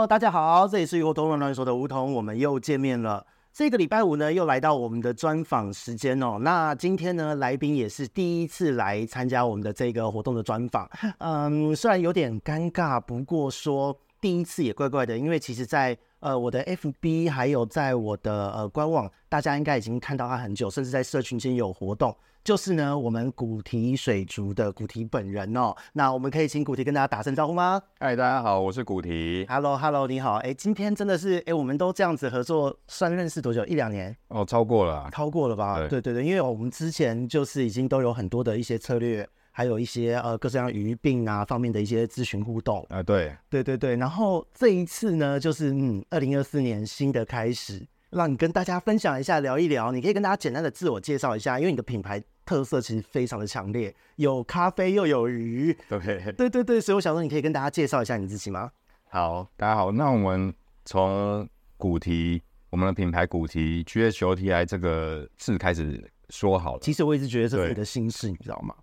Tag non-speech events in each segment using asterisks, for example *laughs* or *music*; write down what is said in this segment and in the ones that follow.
Hello，大家好，这里是鱼活通乱说的梧桐，我们又见面了。这个礼拜五呢，又来到我们的专访时间哦。那今天呢，来宾也是第一次来参加我们的这个活动的专访。*laughs* 嗯，虽然有点尴尬，不过说第一次也怪怪的，因为其实在呃我的 FB 还有在我的呃官网，大家应该已经看到他很久，甚至在社群间有活动。就是呢，我们古堤水族的古堤本人哦。那我们可以请古堤跟大家打声招呼吗？嗨，大家好，我是古堤。Hello，Hello，你好。哎，今天真的是哎，我们都这样子合作，算认识多久？一两年？哦，超过了，超过了吧？对对对对，因为我们之前就是已经都有很多的一些策略，还有一些呃各式各样鱼病啊方面的一些咨询互动啊。对对对对，然后这一次呢，就是嗯，二零二四年新的开始。让你跟大家分享一下，聊一聊。你可以跟大家简单的自我介绍一下，因为你的品牌特色其实非常的强烈，有咖啡又有鱼。对对对对，所以我想说，你可以跟大家介绍一下你自己吗？好，大家好，那我们从古提，我们的品牌古提 GHOTI 这个字开始说好了。其实我一直觉得这是你的心事，你知道吗？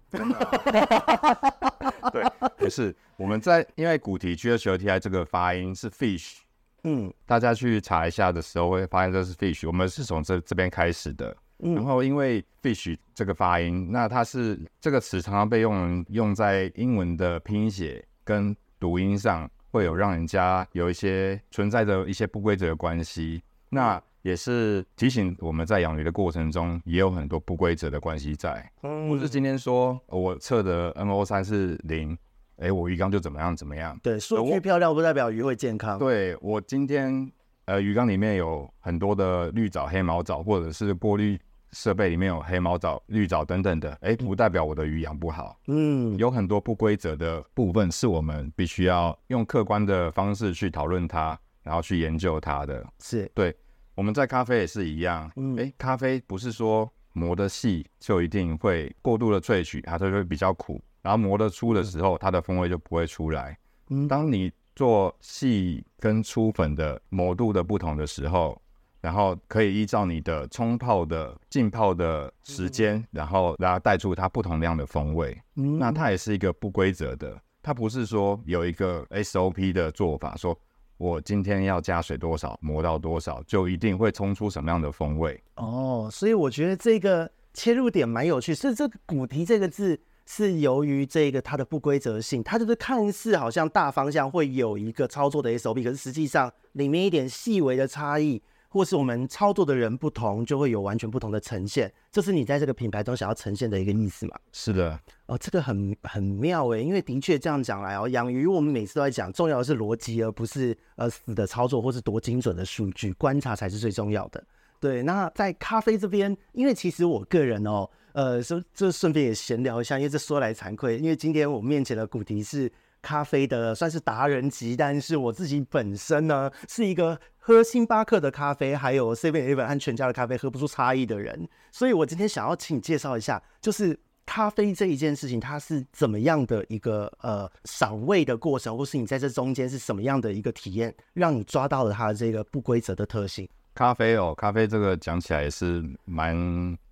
对，不是我们在，因为古提 GHOTI 这个发音是 fish。嗯，大家去查一下的时候会发现这是 fish，我们是从这这边开始的。嗯，然后因为 fish 这个发音，那它是这个词常常被用用在英文的拼写跟读音上，会有让人家有一些存在着一些不规则的关系。那也是提醒我们在养鱼的过程中也有很多不规则的关系在。嗯，不是今天说我测的 NO3 是零。哎，我鱼缸就怎么样怎么样？对，数据漂亮不代表鱼会健康。对，我今天，呃，鱼缸里面有很多的绿藻、黑毛藻，或者是过滤设备里面有黑毛藻、绿藻等等的，哎，不代表我的鱼养不好。嗯，有很多不规则的部分是我们必须要用客观的方式去讨论它，然后去研究它的。是，对，我们在咖啡也是一样。嗯，哎，咖啡不是说磨得细就一定会过度的萃取，它就会比较苦。然后磨得粗的时候，它的风味就不会出来。嗯，当你做细跟粗粉的磨度的不同的时候，然后可以依照你的冲泡的浸泡的时间，然后让它带出它不同量的风味。嗯，那它也是一个不规则的，它不是说有一个 SOP 的做法，说我今天要加水多少，磨到多少，就一定会冲出什么样的风味。哦，所以我觉得这个切入点蛮有趣，是这个“古堤”这个字。是由于这个它的不规则性，它就是看似好像大方向会有一个操作的 SOP，可是实际上里面一点细微的差异，或是我们操作的人不同，就会有完全不同的呈现。这是你在这个品牌中想要呈现的一个意思吗？是的，哦，这个很很妙诶，因为的确这样讲来哦，养鱼我们每次都在讲，重要的是逻辑，而不是呃死的操作或是多精准的数据，观察才是最重要的。对，那在咖啡这边，因为其实我个人哦。呃，说这顺便也闲聊一下，因为这说来惭愧，因为今天我面前的古迪是咖啡的，算是达人级，但是我自己本身呢是一个喝星巴克的咖啡，还有 Seven Eleven 和全家的咖啡喝不出差异的人，所以我今天想要请你介绍一下，就是咖啡这一件事情，它是怎么样的一个呃赏味的过程，或是你在这中间是什么样的一个体验，让你抓到了它的这个不规则的特性。咖啡哦，咖啡这个讲起来也是蛮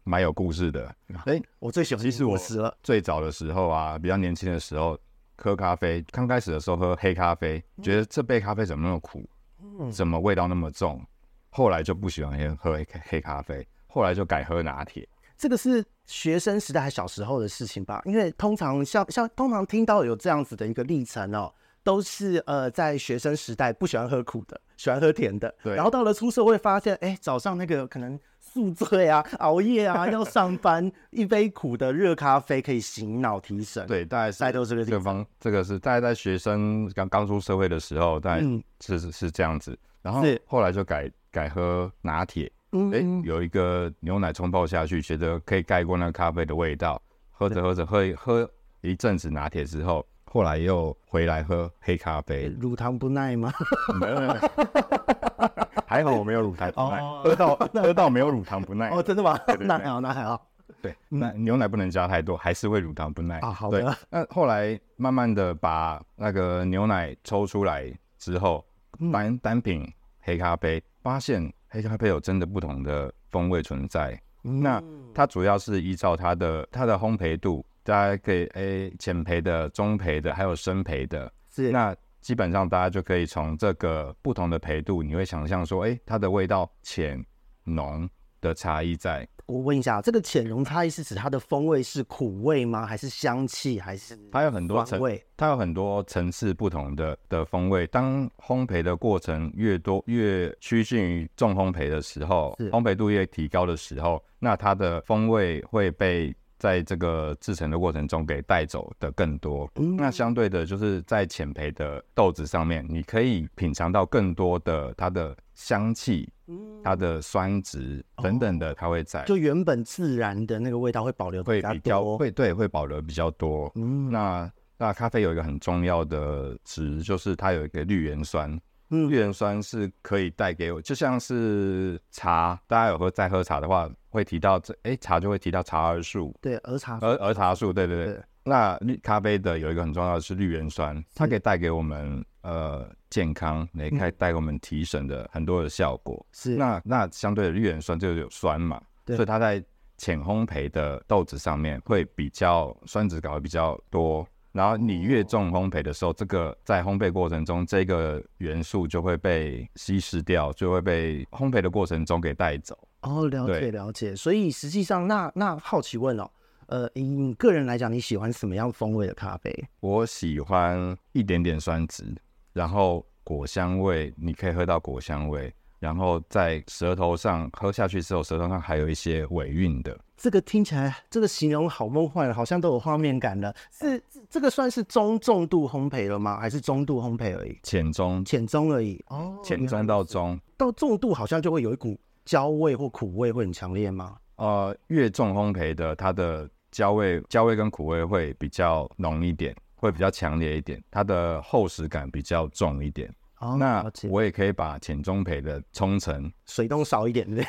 蛮有故事的。哎、欸，我最喜欢。其实我了最早的时候啊，比较年轻的时候喝咖啡，刚开始的时候喝黑咖啡，觉得这杯咖啡怎么那么苦，怎么味道那么重，后来就不喜欢喝黑黑咖啡，后来就改喝拿铁。这个是学生时代还小时候的事情吧？因为通常像像通常听到有这样子的一个历程哦。都是呃，在学生时代不喜欢喝苦的，喜欢喝甜的。对。然后到了出社会，发现哎，早上那个可能宿醉啊、熬夜啊，要上班，一杯苦的热咖啡可以醒脑提神。对，大概是都这个地方，这个是大概在学生刚刚出社会的时候，大概是是是这样子。然后后来就改改喝拿铁。嗯。哎，有一个牛奶冲泡下去，觉得可以盖过那个咖啡的味道。喝着喝着喝喝一阵子拿铁之后。后来又回来喝黑咖啡，乳糖不耐吗？没有，*laughs* 还好我没有乳糖不耐，喝到喝到没有乳糖不耐。哦，真的吗？那还好，那还好。对，那牛奶不能加太多，还是会乳糖不耐啊。好的。那后来慢慢的把那个牛奶抽出来之后，单单品黑咖啡，发现黑咖啡有真的不同的风味存在。那它主要是依照它的它的烘焙度。大家可以诶，浅焙的、中焙的，还有深焙的。是。那基本上大家就可以从这个不同的培度，你会想象说，哎，它的味道浅浓的差异在。我问一下，这个浅浓差异是指它的风味是苦味吗？还是香气？还是它有很多层味？它有很多层次不同的的风味。当烘焙的过程越多，越趋近于重烘焙的时候，烘焙度越提高的时候，那它的风味会被。在这个制成的过程中给带走的更多，嗯，那相对的就是在浅焙的豆子上面，你可以品尝到更多的它的香气，它的酸值等等的，它会在，就原本自然的那个味道会保留会比较会对会保留比较多。嗯，那那咖啡有一个很重要的值，就是它有一个绿原酸。绿原酸是可以带给我，就像是茶，大家有喝在喝茶的话，会提到这，哎，茶就会提到茶儿树，对，儿茶，儿儿茶树，对对对。对。那绿咖啡的有一个很重要的是绿原酸，它可以带给我们呃健康，也可以带给我们提神的很多的效果。是，那那相对的绿原酸就有酸嘛，对，所以它在浅烘焙的豆子上面会比较酸质搞得比较多。然后你越重烘焙的时候，这个在烘焙过程中，这个元素就会被稀释掉，就会被烘焙的过程中给带走。哦，了解了解。所以实际上那，那那好奇问哦，呃，以你个人来讲，你喜欢什么样风味的咖啡？我喜欢一点点酸质，然后果香味，你可以喝到果香味。然后在舌头上喝下去之后，舌头上还有一些尾韵的。这个听起来，这个形容好梦幻，好像都有画面感了。是这个算是中重度烘焙了吗？还是中度烘焙而已？浅中，浅中而已。哦，浅中到中，到重度好像就会有一股焦味或苦味，会很强烈吗？呃，越重烘焙的，它的焦味、焦味跟苦味会比较浓一点，会比较强烈一点，它的厚实感比较重一点。哦，那我也可以把浅中焙的冲成水动少一点的，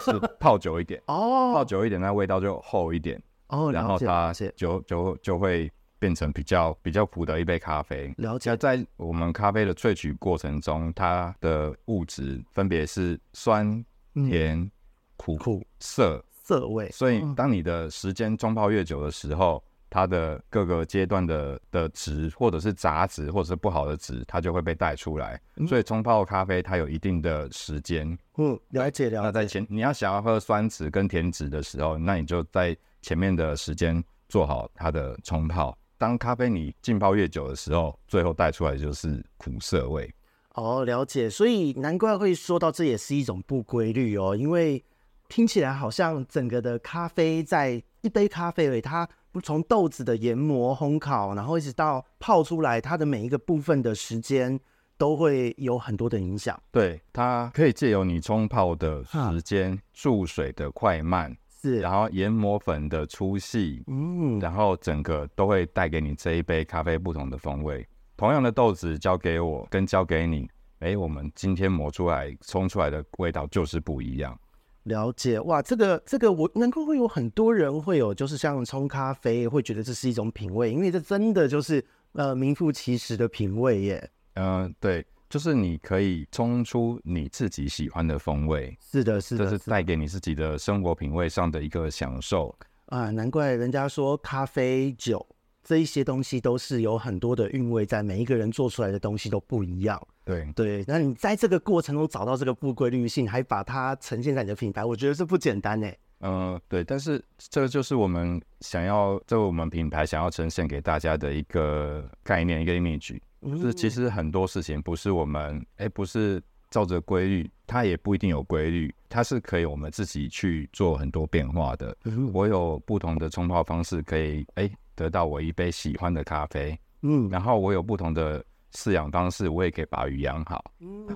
是泡久一点哦，泡久一点，那味道就厚一点哦，然后它就就就会变成比较比较苦的一杯咖啡。了解，在我们咖啡的萃取过程中，它的物质分别是酸、甜、苦、苦、涩、涩味，所以当你的时间冲泡越久的时候。它的各个阶段的的值，或者是杂质，或者是不好的值，它就会被带出来。嗯、所以冲泡咖啡它有一定的时间。嗯，了解了解。那在前你要想要喝酸值跟甜值的时候，那你就在前面的时间做好它的冲泡。当咖啡你浸泡越久的时候，最后带出来就是苦涩味。哦，了解。所以难怪会说到这也是一种不规律哦，因为听起来好像整个的咖啡在一杯咖啡里它。不从豆子的研磨、烘烤，然后一直到泡出来，它的每一个部分的时间都会有很多的影响。对，它可以借由你冲泡的时间、注水的快慢，是，然后研磨粉的粗细，嗯，然后整个都会带给你这一杯咖啡不同的风味。同样的豆子交给我跟交给你，哎，我们今天磨出来、冲出来的味道就是不一样。了解哇，这个这个我能够会有很多人会有，就是像冲咖啡会觉得这是一种品味，因为这真的就是呃名副其实的品味耶。嗯、呃，对，就是你可以冲出你自己喜欢的风味。是的，是的，这是带给你自己的生活品味上的一个享受啊。难怪人家说咖啡酒这一些东西都是有很多的韵味在，每一个人做出来的东西都不一样。对对，那你在这个过程中找到这个不规律性，还把它呈现在你的品牌，我觉得是不简单哎。嗯、呃，对，但是这个就是我们想要，这我们品牌想要呈现给大家的一个概念，一个 image，就是其实很多事情不是我们哎，不是照着规律，它也不一定有规律，它是可以我们自己去做很多变化的。我有不同的冲泡方式，可以哎得到我一杯喜欢的咖啡。嗯，然后我有不同的。饲养方式，我也可以把鱼养好，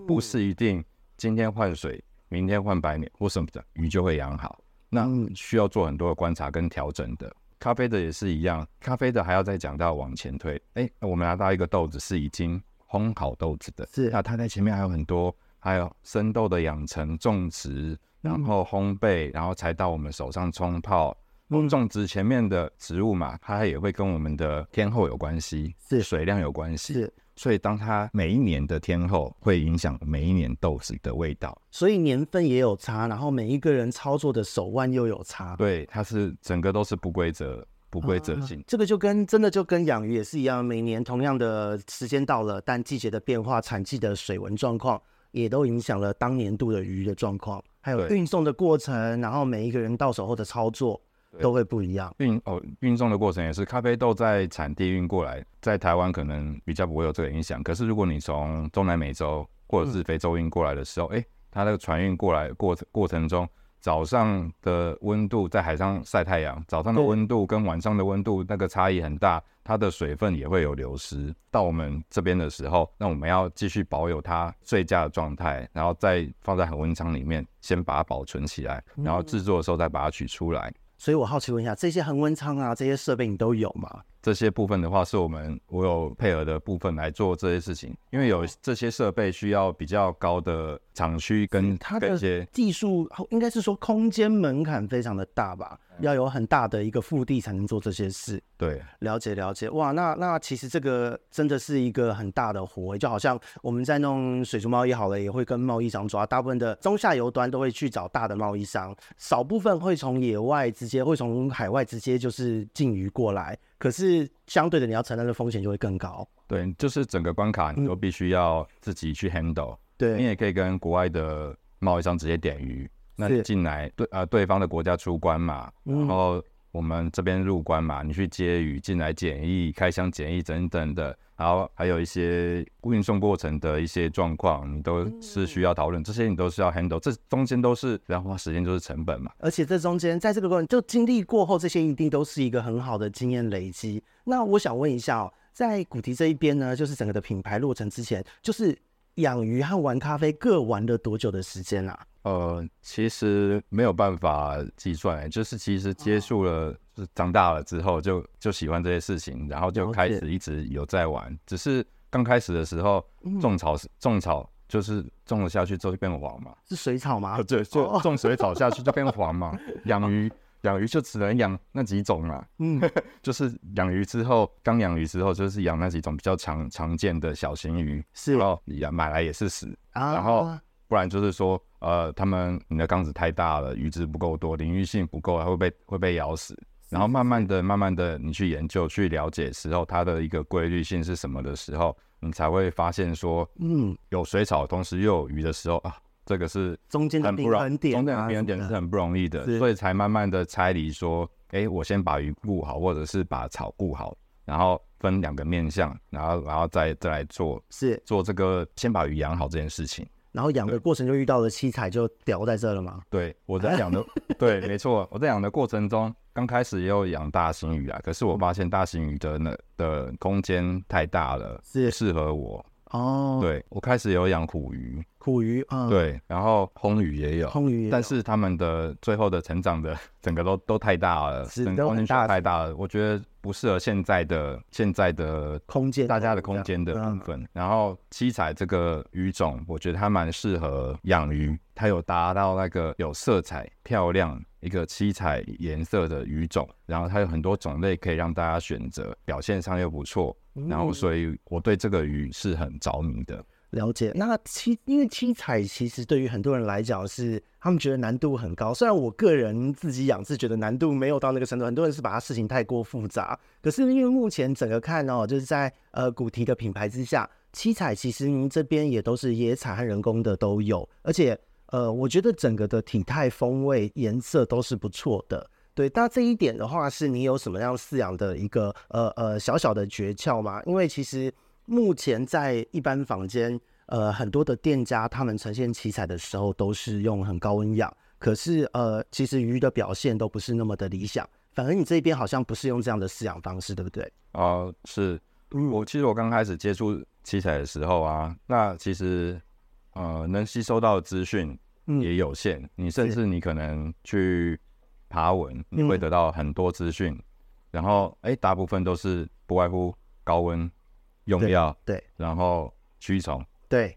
不是一定今天换水，明天换白米或什么的鱼就会养好。那需要做很多的观察跟调整的。咖啡的也是一样，咖啡的还要再讲到往前推。哎，我们拿到一个豆子是已经烘好豆子的，是啊它在前面还有很多，还有生豆的养成、种植，然后烘焙，然后才到我们手上冲泡。种植前面的植物嘛，它也会跟我们的天候有关系，是水量有关系，是。所以，当它每一年的天候会影响每一年豆子的味道，所以年份也有差，然后每一个人操作的手腕又有差。对，它是整个都是不规则、不规则性、啊。这个就跟真的就跟养鱼也是一样，每年同样的时间到了，但季节的变化、产季的水文状况，也都影响了当年度的鱼的状况，还有运送的过程，然后每一个人到手后的操作都会不一样。运哦，运送的过程也是，咖啡豆在产地运过来，在台湾可能比较不会有这个影响。可是如果你从中南美洲或者是非洲运过来的时候，哎、嗯，它那个船运过来过程过程中。早上的温度在海上晒太阳，早上的温度跟晚上的温度那个差异很大，它的水分也会有流失。到我们这边的时候，那我们要继续保有它最佳的状态，然后再放在恒温仓里面，先把它保存起来，然后制作的时候再把它取出来。嗯。所以我好奇问一下，这些恒温舱啊，这些设备你都有吗？这些部分的话，是我们我有配合的部分来做这些事情，因为有这些设备需要比较高的厂区跟它的一些技术，应该是说空间门槛非常的大吧，要有很大的一个腹地才能做这些事。对，了解了解。哇，那那其实这个真的是一个很大的活，就好像我们在弄水族贸易好了，也会跟贸易商抓，大部分的中下游端都会去找大的贸易商，少部分会从野外直接会从海外直接就是进鱼过来。可是相对的，你要承担的风险就会更高。对，就是整个关卡你都必须要自己去 handle。对，你也可以跟国外的贸易商直接点鱼，那你进来对呃对方的国家出关嘛，然后我们这边入关嘛，你去接鱼进来检疫、开箱检疫等等的。然后还有一些运送过程的一些状况，你都是需要讨论，这些你都是要 handle，这中间都是不要花时间，就是成本嘛。而且这中间在这个过程就经历过后，这些一定都是一个很好的经验累积。那我想问一下哦，在古迪这一边呢，就是整个的品牌落成之前，就是养鱼和玩咖啡各玩了多久的时间啊？呃，其实没有办法计算，就是其实接触了，就是长大了之后就就喜欢这些事情，然后就开始一直有在玩。只是刚开始的时候种草，种草就是种了下去之后就变黄嘛，是水草吗？对，就种水草下去就变黄嘛。*laughs* 养鱼养鱼就只能养那几种啦，嗯，*laughs* 就是养鱼之后刚养鱼之后就是养那几种比较常常见的小型鱼，是，然后养买来也是死，然后。不然就是说，呃，他们你的缸子太大了，鱼质不够多，领域性不够，还会被会被咬死。然后慢慢的、慢慢的，你去研究、去了解时候，它的一个规律性是什么的时候，你才会发现说，嗯，有水草同时又有鱼的时候啊，这个是中间的平衡点，中间的平衡点是很不容易的，所以才慢慢的拆离说，哎、欸，我先把鱼顾好，或者是把草顾好，然后分两个面向，然后然后再再来做，是做这个先把鱼养好这件事情。然后养的过程就遇到了七彩，就掉在这了吗？对，我在养的，*laughs* 对，没错，我在养的过程中，刚开始也有养大型鱼啊，可是我发现大型鱼的那的空间太大了，是适合我。哦，对，我开始有养虎鱼，虎鱼啊，对，然后红鱼也有，红鱼也有，但是他们的最后的成长的 *laughs* 整个都都太大了，是都很大太大了，我觉得不适合现在的现在的空间，大家的空间的部分。然后七彩这个鱼种，我觉得它蛮适合养鱼，它有达到那个有色彩漂亮。一个七彩颜色的鱼种，然后它有很多种类可以让大家选择，表现上又不错，然后所以我对这个鱼是很着迷的。了解。那七，因为七彩其实对于很多人来讲是他们觉得难度很高，虽然我个人自己养是觉得难度没有到那个程度，很多人是把它事情太过复杂。可是因为目前整个看哦，就是在呃古提的品牌之下，七彩其实您这边也都是野彩和人工的都有，而且。呃，我觉得整个的体态、风味、颜色都是不错的。对，那这一点的话，是你有什么样饲养的一个呃呃小小的诀窍吗？因为其实目前在一般房间，呃，很多的店家他们呈现七彩的时候，都是用很高温养，可是呃，其实鱼的表现都不是那么的理想。反而你这边好像不是用这样的饲养方式，对不对？哦、呃，是。我其实我刚开始接触七彩的时候啊，那其实呃，能吸收到的资讯。也有限，嗯，你甚至你可能去爬文，你会得到很多资讯，嗯，然后哎，大部分都是不外乎高温用药，对，然后驱虫，对。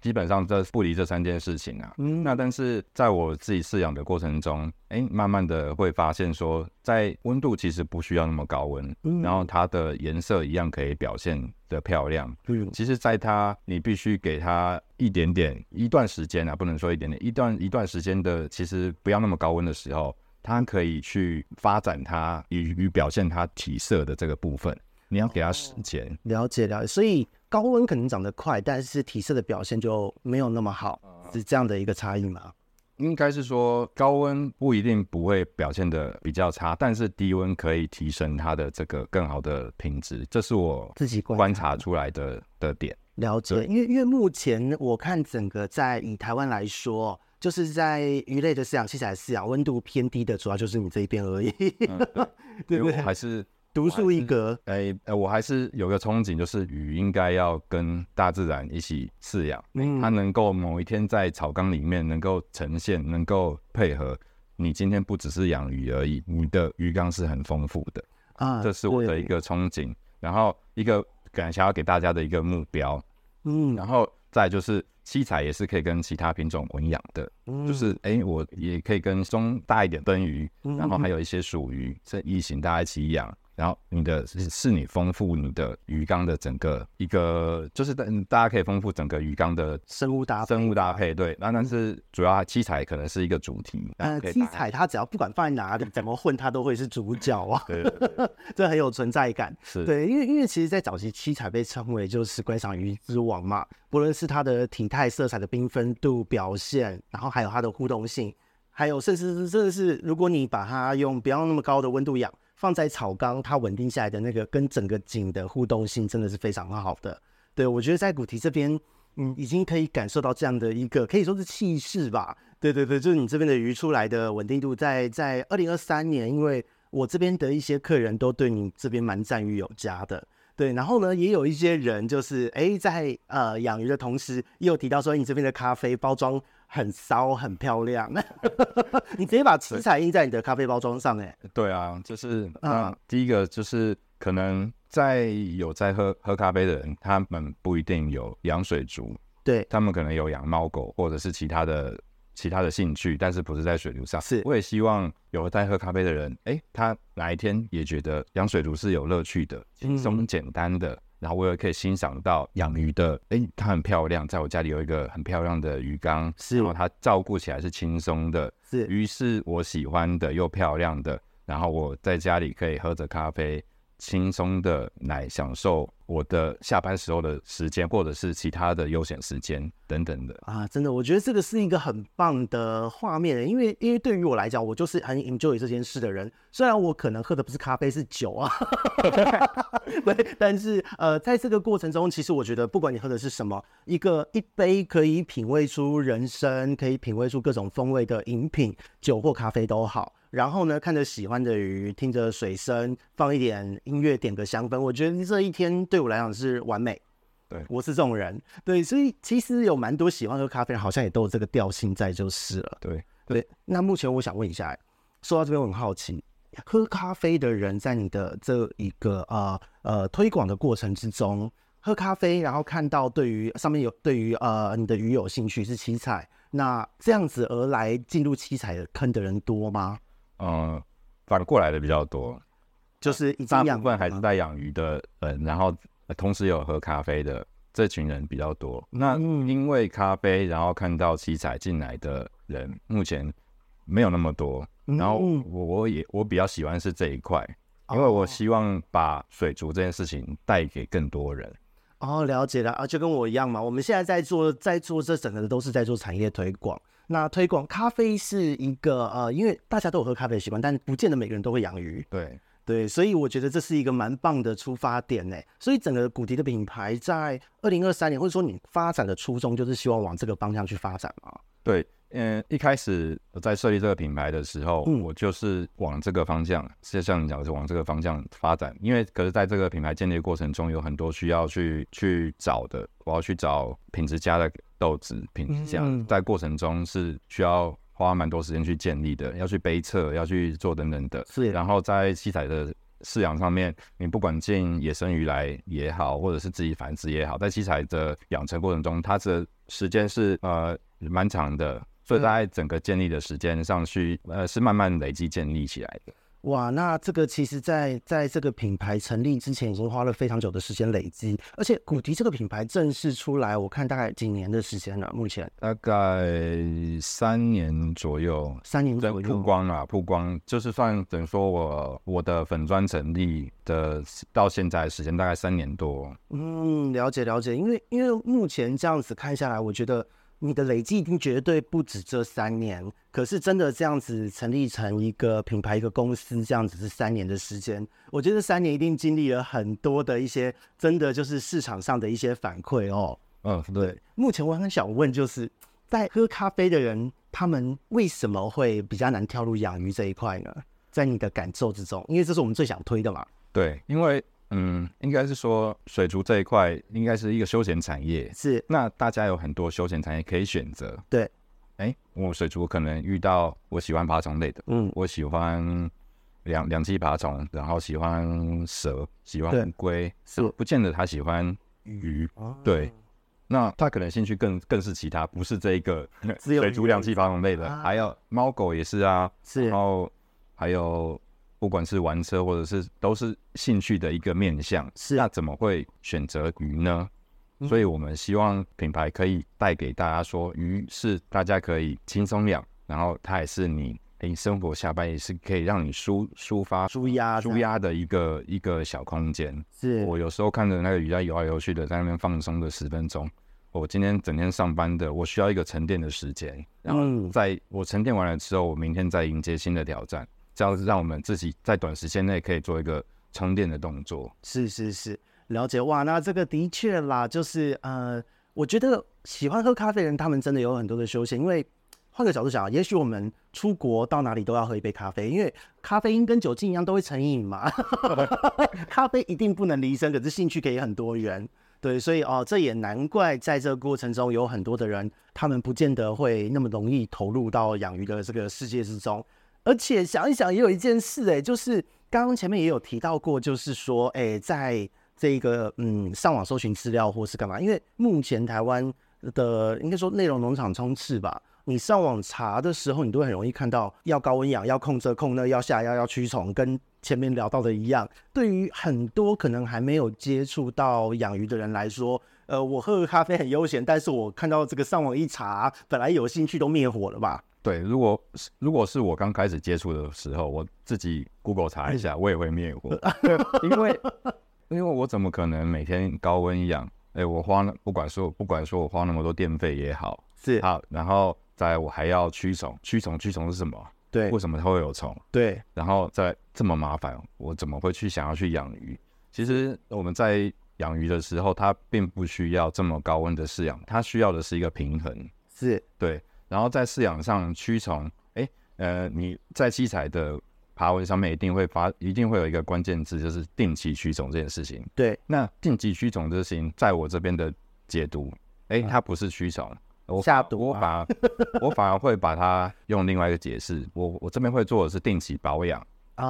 基本上这不离这三件事情啊。嗯，那但是在我自己饲养的过程中，哎、欸，慢慢的会发现说，在温度其实不需要那么高温，嗯，然后它的颜色一样可以表现的漂亮。嗯，其实，在它你必须给它一点点一段时间啊，不能说一点点，一段一段时间的，其实不要那么高温的时候，它可以去发展它与与表现它体色的这个部分。你要给它时间。哦，了解了解。所以高温可能长得快，但是体色的表现就没有那么好，是这样的一个差异吗？应该是说高温不一定不会表现的比较差，但是低温可以提升它的这个更好的品质，这是我自己观察出来的的点。了解，因为因为目前我看整个在以台湾来说，就是在鱼类的饲养器材饲养温度偏低的，主要就是你这一边而已，嗯、对 *laughs* 不对？还是。独树一格，哎，哎，我还是有个憧憬，就是鱼应该要跟大自然一起饲养，嗯，它能够某一天在草缸里面能够呈现，能够配合你今天不只是养鱼而已，你的鱼缸是很丰富的啊，这是我的一个憧憬，然后一个感想要给大家的一个目标，嗯，然后再就是七彩也是可以跟其他品种混养的，嗯，就是哎，我也可以跟中大一点灯鱼，然后还有一些鼠鱼这异形大家一起养。然后你的是是你丰富你的鱼缸的整个一个，就是大大家可以丰富整个鱼缸的生物搭生物搭配，对。那但是主要七彩可能是一个主题。呃，七彩它只要不管放在哪里，怎么混它都会是主角啊。*laughs* 对，对，对，*laughs* 这很有存在感。是对，因为因为其实，在早期七彩被称为就是观赏鱼之王嘛，不论是它的体态、色彩的缤纷度表现，然后还有它的互动性，还有甚至是真的是，如果你把它用不要那么高的温度养。放在草缸，它稳定下来的那个跟整个景的互动性真的是非常好的。对，我觉得在古堤这边，嗯，已经可以感受到这样的一个可以说是气势吧。对对对，就是你这边的鱼出来的稳定度在，在在二零二三年，因为我这边的一些客人都对你这边蛮赞誉有加的。对，然后呢，也有一些人就是哎，在呃养鱼的同时，也有提到说你这边的咖啡包装。很骚，很漂亮。*laughs* 你直接把七彩印在你的咖啡包装上，哎。对啊，就是啊，第一个就是可能在有在喝喝咖啡的人，他们不一定有养水族，对，他们可能有养猫狗或者是其他的其他的兴趣，但是不是在水族上。是，我也希望有在喝咖啡的人，哎，他哪一天也觉得养水族是有乐趣的，轻松简单的。嗯然后我也可以欣赏到养鱼的，哎，它很漂亮，在我家里有一个很漂亮的鱼缸，是，然后它照顾起来是轻松的，是，鱼是我喜欢的又漂亮的，然后我在家里可以喝着咖啡。轻松的来享受我的下班时候的时间，或者是其他的悠闲时间等等的啊，真的，我觉得这个是一个很棒的画面，因为因为对于我来讲，我就是很 enjoy 这件事的人。虽然我可能喝的不是咖啡，是酒啊，*laughs* 对，但是呃，在这个过程中，其实我觉得不管你喝的是什么，一个一杯可以品味出人生，可以品味出各种风味的饮品，酒或咖啡都好。然后呢，看着喜欢的鱼，听着水声，放一点音乐，点个香氛，我觉得这一天对我来讲是完美。对，我是这种人。对，所以其实有蛮多喜欢喝咖啡，好像也都有这个调性在就是了。对对。那目前我想问一下，说到这边我很好奇，喝咖啡的人在你的这一个呃呃推广的过程之中，喝咖啡，然后看到对于上面有对于呃你的鱼有兴趣是七彩，那这样子而来进入七彩的坑的人多吗？嗯，反过来的比较多，就是大部分还是在养鱼的人，然后同时有喝咖啡的这群人比较多。那因为咖啡，然后看到七彩进来的人目前没有那么多。然后我我也我比较喜欢是这一块，因为我希望把水族这件事情带给更多人。哦，了解了啊，就跟我一样嘛。我们现在在做在做这整个的都是在做产业推广。那推广咖啡是一个呃，因为大家都有喝咖啡的习惯，但不见得每个人都会养鱼。对对，所以我觉得这是一个蛮棒的出发点呢。所以整个古迪的品牌在二零二三年，或者说你发展的初衷，就是希望往这个方向去发展嘛？对，嗯，一开始我在设立这个品牌的时候，嗯，我就是往这个方向，就像你讲的是往这个方向发展。因为可是在这个品牌建立的过程中，有很多需要去去找的，我要去找品质佳的。豆子品相在过程中是需要花蛮多时间去建立的，要去杯测，要去做等等的。是，然后在七彩的饲养上面，你不管进野生鱼来也好，或者是自己繁殖也好，在七彩的养成过程中，它的时间是呃蛮长的，所以在整个建立的时间上去，呃是慢慢累积建立起来的。哇，那这个其实在，在在这个品牌成立之前，已经花了非常久的时间累积。而且古迪这个品牌正式出来，我看大概几年的时间了？目前大概三年左右，三年左右曝光啊，曝光就是算等于说我我的粉砖成立的到现在时间大概三年多。嗯，了解了解，因为因为目前这样子看下来，我觉得。你的累积一定绝对不止这三年，可是真的这样子成立成一个品牌、一个公司，这样子是三年的时间。我觉得三年一定经历了很多的一些，真的就是市场上的一些反馈哦。嗯，对。目前我很想问，就是在喝咖啡的人，他们为什么会比较难跳入养鱼这一块呢？在你的感受之中，因为这是我们最想推的嘛。对，因为。嗯，应该是说水族这一块应该是一个休闲产业，是。那大家有很多休闲产业可以选择。对，哎、欸，我水族可能遇到我喜欢爬虫类的，嗯，我喜欢两两栖爬虫，然后喜欢蛇，喜欢龟，是不见得他喜欢鱼。对，那他可能兴趣更更是其他，不是这一个水族两栖爬虫类的，啊、还有猫狗也是啊，是。然后还有。不管是玩车或者是都是兴趣的一个面向，是。那怎么会选择鱼呢？嗯。所以我们希望品牌可以带给大家说，鱼是大家可以轻松养，然后它也是你诶生活下班也是可以让你抒抒发舒压舒压的一个一个小空间。是。我有时候看着那个鱼在游来游去的，在那边放松的十分钟。我今天整天上班的，我需要一个沉淀的时间，然后在我沉淀完了之后，我明天再迎接新的挑战。这样子让我们自己在短时间内可以做一个充电的动作。是是是，了解哇。那这个的确啦，就是呃，我觉得喜欢喝咖啡的人，他们真的有很多的休闲。因为换个角度讲，也许我们出国到哪里都要喝一杯咖啡，因为咖啡因跟酒精一样都会成瘾嘛。*laughs* 咖啡一定不能离身，可是兴趣可以很多元。对，所以哦，这也难怪在这个过程中有很多的人，他们不见得会那么容易投入到养鱼的这个世界之中。而且想一想，也有一件事，哎，就是刚刚前面也有提到过，就是说，哎，在这个嗯，上网搜寻资料或是干嘛，因为目前台湾的应该说内容农场充斥吧，你上网查的时候，你都很容易看到要高温养、要控这控那、要下药、要驱虫，跟前面聊到的一样。对于很多可能还没有接触到养鱼的人来说，呃，我喝咖啡很悠闲，但是我看到这个上网一查，本来有兴趣都灭火了吧？对，如果如果是我刚开始接触的时候，我自己 Google 查一下，我也会灭火，*laughs* 因为 *laughs* 因为我怎么可能每天高温养？哎，我花不管说不管说我花那么多电费也好，是好，然后再我还要驱虫，驱虫驱虫是什么？对，为什么它会有虫？对，然后再这么麻烦，我怎么会去想要去养鱼？其实我们在养鱼的时候，它并不需要这么高温的饲养，它需要的是一个平衡，是对。然后在饲养上驱虫，哎，呃，你在器材的爬文上面一定会发，一定会有一个关键字，就是定期驱虫这件事情。对，那定期驱虫这件事情，在我这边的解读，哎，它不是驱虫，我下毒，我反而我反而会把它用另外一个解释，我我这边会做的是定期保养。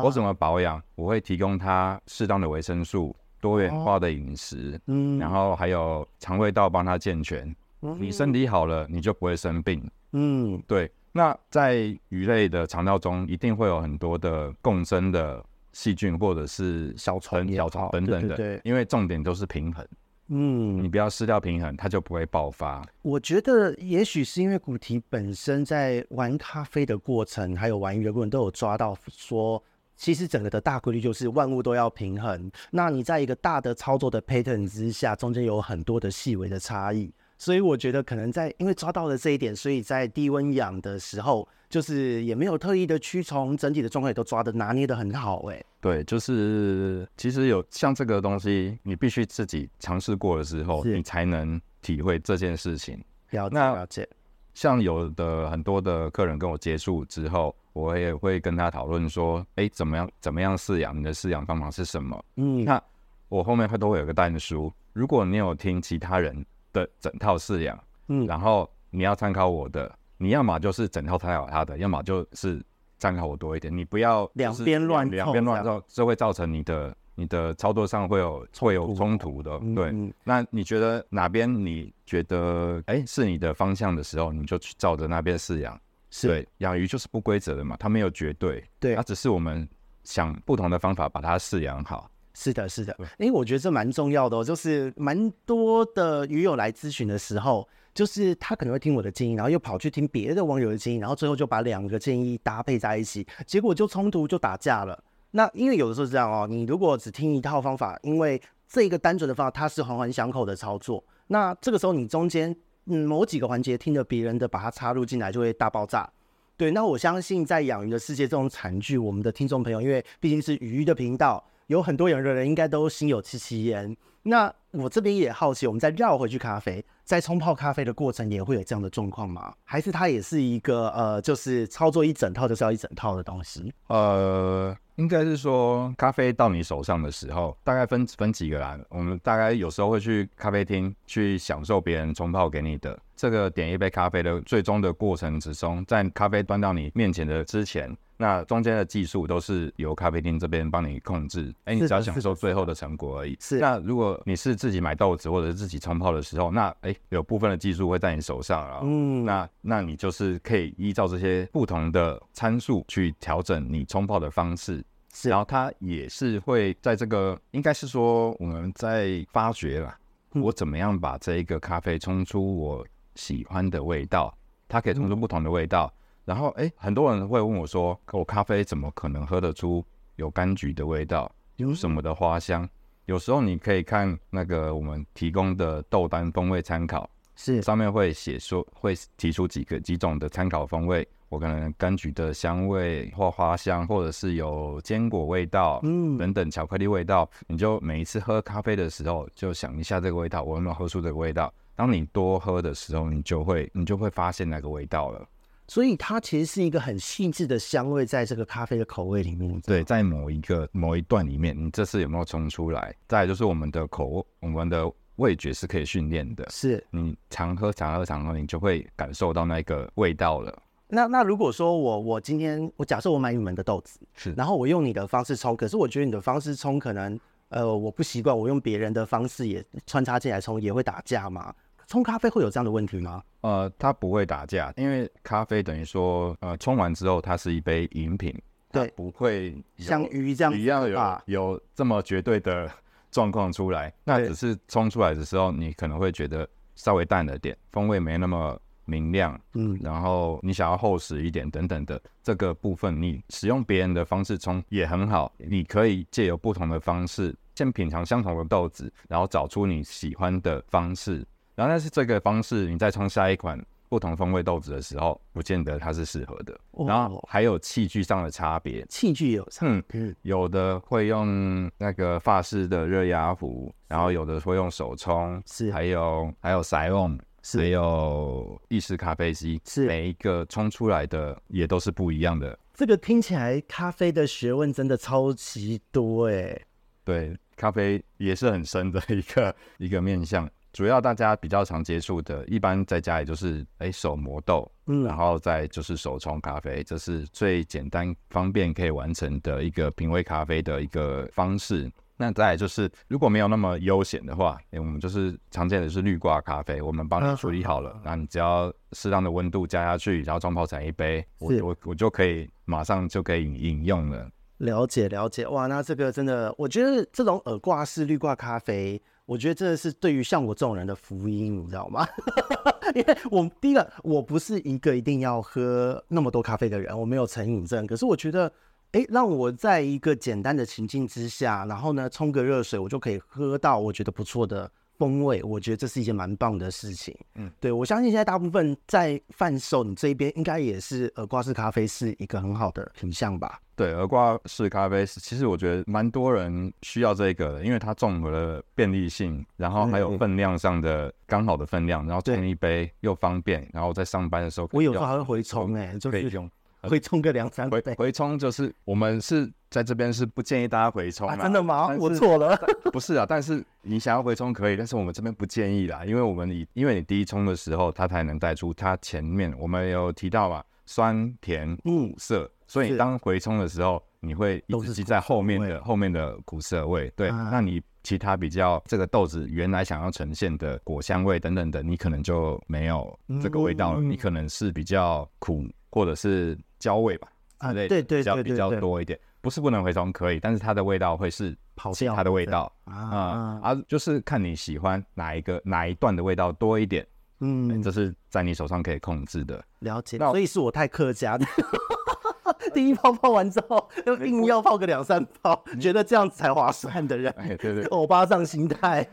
我怎么保养？我会提供它适当的维生素、多元化的饮食，嗯，然后还有肠胃道帮它健全。你身体好了，你就不会生病。嗯，对。那在鱼类的肠道中，一定会有很多的共生的细菌，或者是小虫、小虫等等的。对，因为重点都是平衡。嗯，你不要失掉平衡，它就不会爆发。我觉得也许是因为古提本身在玩咖啡的过程，还有玩鱼的过程，都有抓到说，其实整个的大规律就是万物都要平衡。那你在一个大的操作的 pattern 之下，中间有很多的细微的差异。所以我觉得可能在因为抓到了这一点，所以在低温养的时候，就是也没有特意的驱虫，整体的状况也都抓的拿捏的很好。哎，对，就是其实有像这个东西，你必须自己尝试过了之后，你才能体会这件事情。了解，了解。像有的很多的客人跟我接触之后，我也会跟他讨论说，哎，怎么样怎么样饲养？你的饲养方法是什么？嗯，那我后面会都会有个但书，如果你有听其他人。的整套饲养，嗯，然后你要参考我的，你要么就是整套参考他的，要么就是参考我多一点，你不要两边乱两边乱造，这会造成你的你的操作上会有会有冲突的，对。嗯、那你觉得哪边你觉得哎是你的方向的时候，你就去照着那边饲养。是对，养鱼就是不规则的嘛，它没有绝对，对，它只是我们想不同的方法把它饲养好。是的，是的，因为我觉得这蛮重要的哦，就是蛮多的鱼友来咨询的时候，就是他可能会听我的建议，然后又跑去听别的网友的建议，然后最后就把两个建议搭配在一起，结果就冲突就打架了。那因为有的时候是这样哦，你如果只听一套方法，因为这个单纯的方法它是环环相扣的操作，那这个时候你中间嗯某几个环节听了别人的，把它插入进来就会大爆炸。对，那我相信在养鱼的世界这种惨剧，我们的听众朋友，因为毕竟是鱼的频道，有很多养鱼的人应该都心有戚戚焉。那我这边也好奇，我们再绕回去咖啡，在冲泡咖啡的过程也会有这样的状况吗？还是它也是一个呃，就是操作一整套就是要一整套的东西？呃。应该是说，咖啡到你手上的时候，大概分分几个啦。我们大概有时候会去咖啡厅去享受别人冲泡给你的这个点一杯咖啡的最终的过程之中，在咖啡端到你面前的之前。那中间的技术都是由咖啡厅这边帮你控制，哎、欸，你只要享受最后的成果而已。是。那如果你是自己买豆子或者是自己冲泡的时候，那哎、欸，有部分的技术会在你手上啊。嗯。那那你就是可以依照这些不同的参数去调整你冲泡的方式。是。然后它也是会在这个，应该是说我们在发掘了，我怎么样把这一个咖啡冲出我喜欢的味道，它可以冲出不同的味道。嗯然后，哎，很多人会问我说：“我咖啡怎么可能喝得出有柑橘的味道，有什么的花香？”有时候你可以看那个我们提供的豆单风味参考，是上面会写说，会提出几个几种的参考风味，我可能柑橘的香味或花香，或者是有坚果味道，嗯，等等巧克力味道。你就每一次喝咖啡的时候，就想一下这个味道，我有没有喝出这个味道？当你多喝的时候，你就会你就会发现那个味道了。所以它其实是一个很细致的香味，在这个咖啡的口味里面。对，在某一个某一段里面，你这次有没有冲出来？再来就是我们的口味，我们的味觉是可以训练的。是你常喝、常喝、常喝，你就会感受到那个味道了。那那如果说我我今天我假设我买你们的豆子，是，然后我用你的方式冲，可是我觉得你的方式冲可能呃我不习惯，我用别人的方式也穿插进来冲，也会打架吗？冲咖啡会有这样的问题吗？呃，它不会打架，因为咖啡等于说，呃，冲完之后它是一杯饮品，对，不会像鱼这样一样有有这么绝对的状况出来。那只是冲出来的时候，你可能会觉得稍微淡了点，风味没那么明亮，嗯，然后你想要厚实一点等等的这个部分，你使用别人的方式冲也很好，你可以借由不同的方式，先品尝相同的豆子，然后找出你喜欢的方式。然后，但是这个方式，你再冲下一款不同风味豆子的时候，不见得它是适合的。哦、然后还有器具上的差别，器具有差。嗯，有的会用那个法式的热压壶，然后有的会用手冲，是，还有还有 Sione，是，还有意式咖啡机，是，每一个冲出来的也都是不一样的。这个听起来咖啡的学问真的超级多哎。对，咖啡也是很深的一个一个面向。主要大家比较常接触的，一般在家里就是哎、欸、手磨豆，嗯，然后再就是手冲咖啡，这是最简单方便可以完成的一个品味咖啡的一个方式。那再来就是如果没有那么悠闲的话，哎、欸，我们就是常见的是滤挂咖啡，我们帮你处理好了，那、嗯、你只要适当的温度加下去，然后冲泡成一杯，我我我就可以马上就可以饮用了。了解了解，哇，那这个真的，我觉得这种耳挂式滤挂咖啡。我觉得这是对于像我这种人的福音，你知道吗？*laughs* 因为我第一个，我不是一个一定要喝那么多咖啡的人，我没有成瘾症。可是我觉得，哎，让我在一个简单的情境之下，然后呢，冲个热水，我就可以喝到我觉得不错的风味。我觉得这是一件蛮棒的事情。嗯，对，我相信现在大部分在贩售你这边，应该也是耳挂式咖啡是一个很好的品相吧。对，耳挂式咖啡是，其实我觉得蛮多人需要这个的，因为它综合了便利性，然后还有分量上的刚好的分量，然后冲一杯又方便，然后在上班的时候，我有时候还会回冲哎，就可以用，回冲个两三杯。回回冲就是我们是在这边是不建议大家回冲啊，真的吗？我错了，不是啊，但是你想要回冲可以，但是我们这边不建议啦，因为我们以因为你第一冲的时候，它才能带出它前面我们有提到嘛，酸甜苦涩。所以当回冲的时候，你会一直积在后面的后面的苦涩味。对，那你其他比较这个豆子原来想要呈现的果香味等等的，你可能就没有这个味道了。你可能是比较苦或者是焦味吧，啊，对对对，比较比较多一点。不是不能回冲，可以，但是它的味道会是跑掉它的味道啊啊啊，就是看你喜欢哪一个哪一段的味道多一点，嗯，这是在你手上可以控制的。了解，所以是我太客家的。*laughs* 第一泡泡完之后，又硬要泡个两三泡，觉得这样子才划算的人，哎，对对，欧巴桑心态。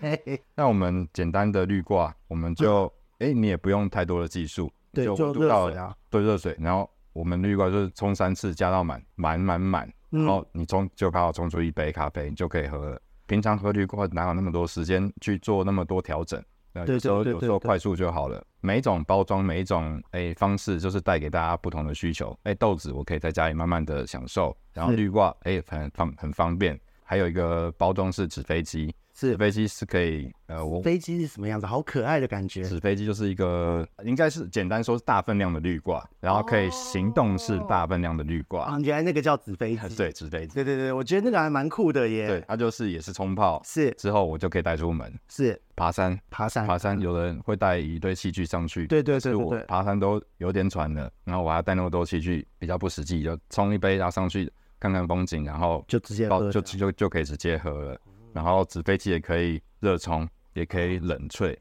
那我们简单的滤挂，我们就哎、嗯欸，你也不用太多的技术，对，就热水啊，对，热水，然后我们滤挂就是冲三次，加到满，满满满，然后你冲就刚好冲出一杯咖啡，你就可以喝了。平常喝滤罐哪有那么多时间去做那么多调整？有时候有时候快速就好了。每一种包装，每一种哎、欸、方式，就是带给大家不同的需求。哎、欸，豆子我可以在家里慢慢的享受，然后滤挂哎很方很方便。还有一个包装是纸飞机。纸飞机是可以，呃，我飞机是什么样子？好可爱的感觉。纸飞机就是一个，应该是简单说是大分量的滤挂，然后可以行动式大分量的滤挂。啊，原来那个叫纸飞机。对，纸飞机。对对对，我觉得那个还蛮酷的耶。对，它就是也是冲泡，是之后我就可以带出门，是爬山，爬山，爬山。有人会带一堆器具上去，对对对，是我爬山都有点喘了，然后我还要带那么多器具，比较不实际，就冲一杯然后上去看看风景，然后就直接喝，就就就可以直接喝了。然后纸飞机也可以热冲，也可以冷萃，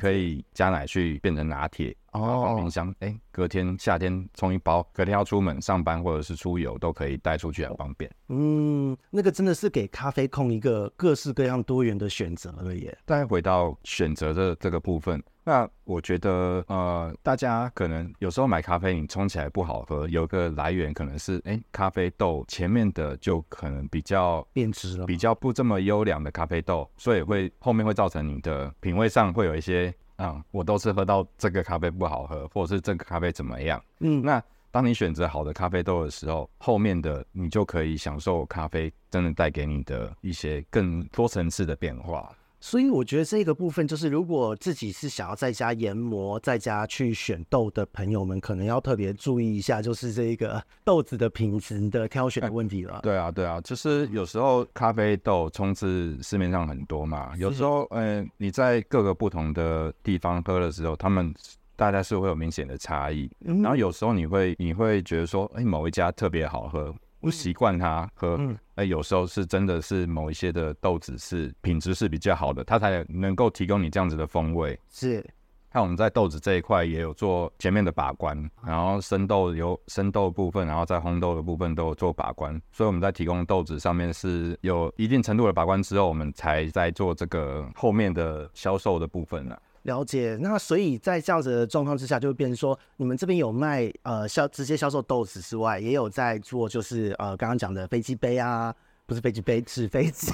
可以加奶去变成拿铁。哦，放冰箱，哎，隔天夏天冲一包，隔天要出门上班或者是出游都可以带出去，很方便。嗯，那个真的是给咖啡控一个各式各样多元的选择了耶。再回到选择的这个部分，那我觉得呃，大家可能有时候买咖啡，你冲起来不好喝，有个来源可能是哎，咖啡豆前面的就可能比较变质了，比较不这么优良的咖啡豆，所以会后面会造成你的品味上会有一些。嗯，我都是喝到这个咖啡不好喝，或者是这个咖啡怎么样？嗯，那当你选择好的咖啡豆的时候，后面的你就可以享受咖啡真的带给你的一些更多层次的变化。所以我觉得这个部分就是，如果自己是想要在家研磨、在家去选豆的朋友们，可能要特别注意一下，就是这个 *laughs* 豆子的品质的挑选的问题了。对啊，对啊，就是有时候咖啡豆冲制市面上很多嘛，有时候，嗯，你在各个不同的地方喝的时候，他们大家是会有明显的差异。然后有时候你会你会觉得说，哎，某一家特别好喝。不习惯它喝，哎、欸，有时候是真的是某一些的豆子是品质是比较好的，它才能够提供你这样子的风味。是，看我们在豆子这一块也有做前面的把关，然后生豆有生豆部分，然后在烘豆的部分都有做把关，所以我们在提供豆子上面是有一定程度的把关之后，我们才在做这个后面的销售的部分了。了解，那所以在这样子的状况之下，就会变成说，你们这边有卖呃销直接销售豆子之外，也有在做就是呃刚刚讲的飞机杯啊，不是飞机杯，纸飞机，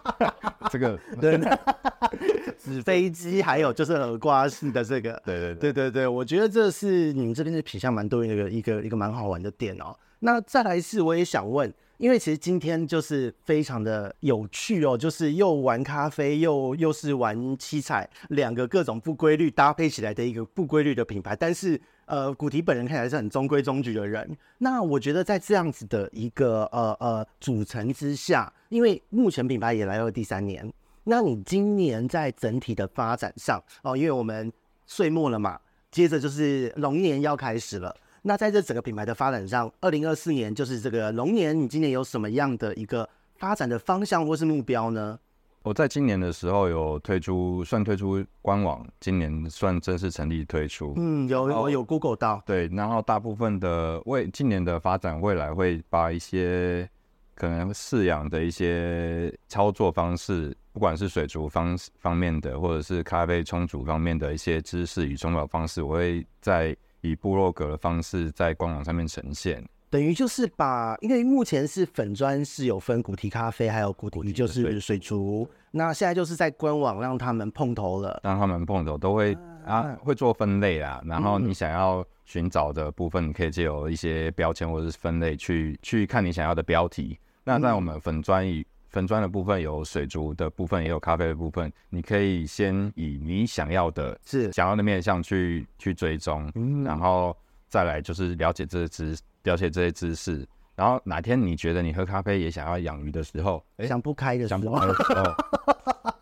*laughs* 这个对，纸飞机，还有就是耳瓜式的这个，对对对对对对，我觉得这是你们这边的品相蛮多的一个一个一个蛮好玩的点哦。那再来是我也想问。因为其实今天就是非常的有趣哦，就是又玩咖啡，又又是玩七彩，两个各种不规律搭配起来的一个不规律的品牌。但是呃，古迪本人看起来是很中规中矩的人。那我觉得在这样子的一个呃呃组成之下，因为目前品牌也来到了第三年，那你今年在整体的发展上哦，因为我们岁末了嘛，接着就是龙年要开始了。那在这整个品牌的发展上，二零二四年就是这个龙年，你今年有什么样的一个发展的方向或是目标呢？我在今年的时候有推出，算推出官网，今年算正式成立推出。嗯，有我有 Google 到。对，然后大部分的未今年的发展，未来会把一些可能饲养的一些操作方式，不管是水族方方面的，或者是咖啡冲煮方面的一些知识与冲煮方式，我会在。以部落格的方式在官网上面呈现，等于就是把，因为目前是粉砖是有分古堤咖啡，还有古堤就是水族，那现在就是在官网让他们碰头了，让他们碰头都会啊，啊会做分类啦，然后你想要寻找的部分，你可以借由一些标签或者是分类去去看你想要的标题，那在我们粉砖以。粉砖的部分有水族的部分，也有咖啡的部分。你可以先以你想要的、是想要的面向去去追踪，嗯，然后再来就是了解这些知了解这些知识。然后哪天你觉得你喝咖啡也想要养鱼的时候，想不开的时候，想不开的时候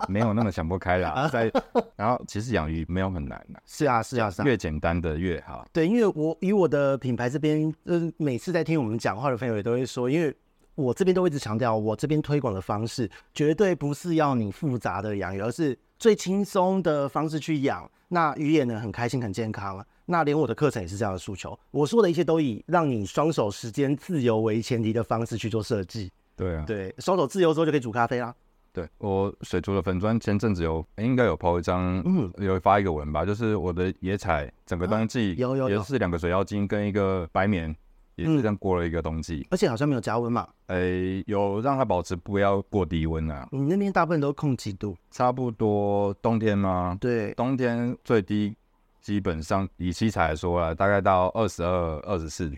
*laughs* 没有那么想不开啦。在然后其实养鱼没有很难的，是啊是啊是啊，越简单的越好。对，因为我以我的品牌这边，呃，每次在听我们讲话的朋友也都会说，因为。我这边都一直强调，我这边推广的方式绝对不是要你复杂的养鱼，而是最轻松的方式去养，那鱼也能很开心、很健康。那连我的课程也是这样的诉求。我说的一切都以让你双手时间自由为前提的方式去做设计。对啊，对，双手自由之后就可以煮咖啡啦。对，我水族的粉砖前阵子有，应该有 po 一张，嗯，有发一个文吧，就是我的野采整个冬季，有有也是两个水妖精跟一个白棉，也是这样过了一个冬季，而且好像没有加温嘛，诶，有让它保持不要过低温啊。你那边大部分都控几度？差不多冬天吗？对，冬天最低基本上以七彩来说啊，大概到二十二、二十四。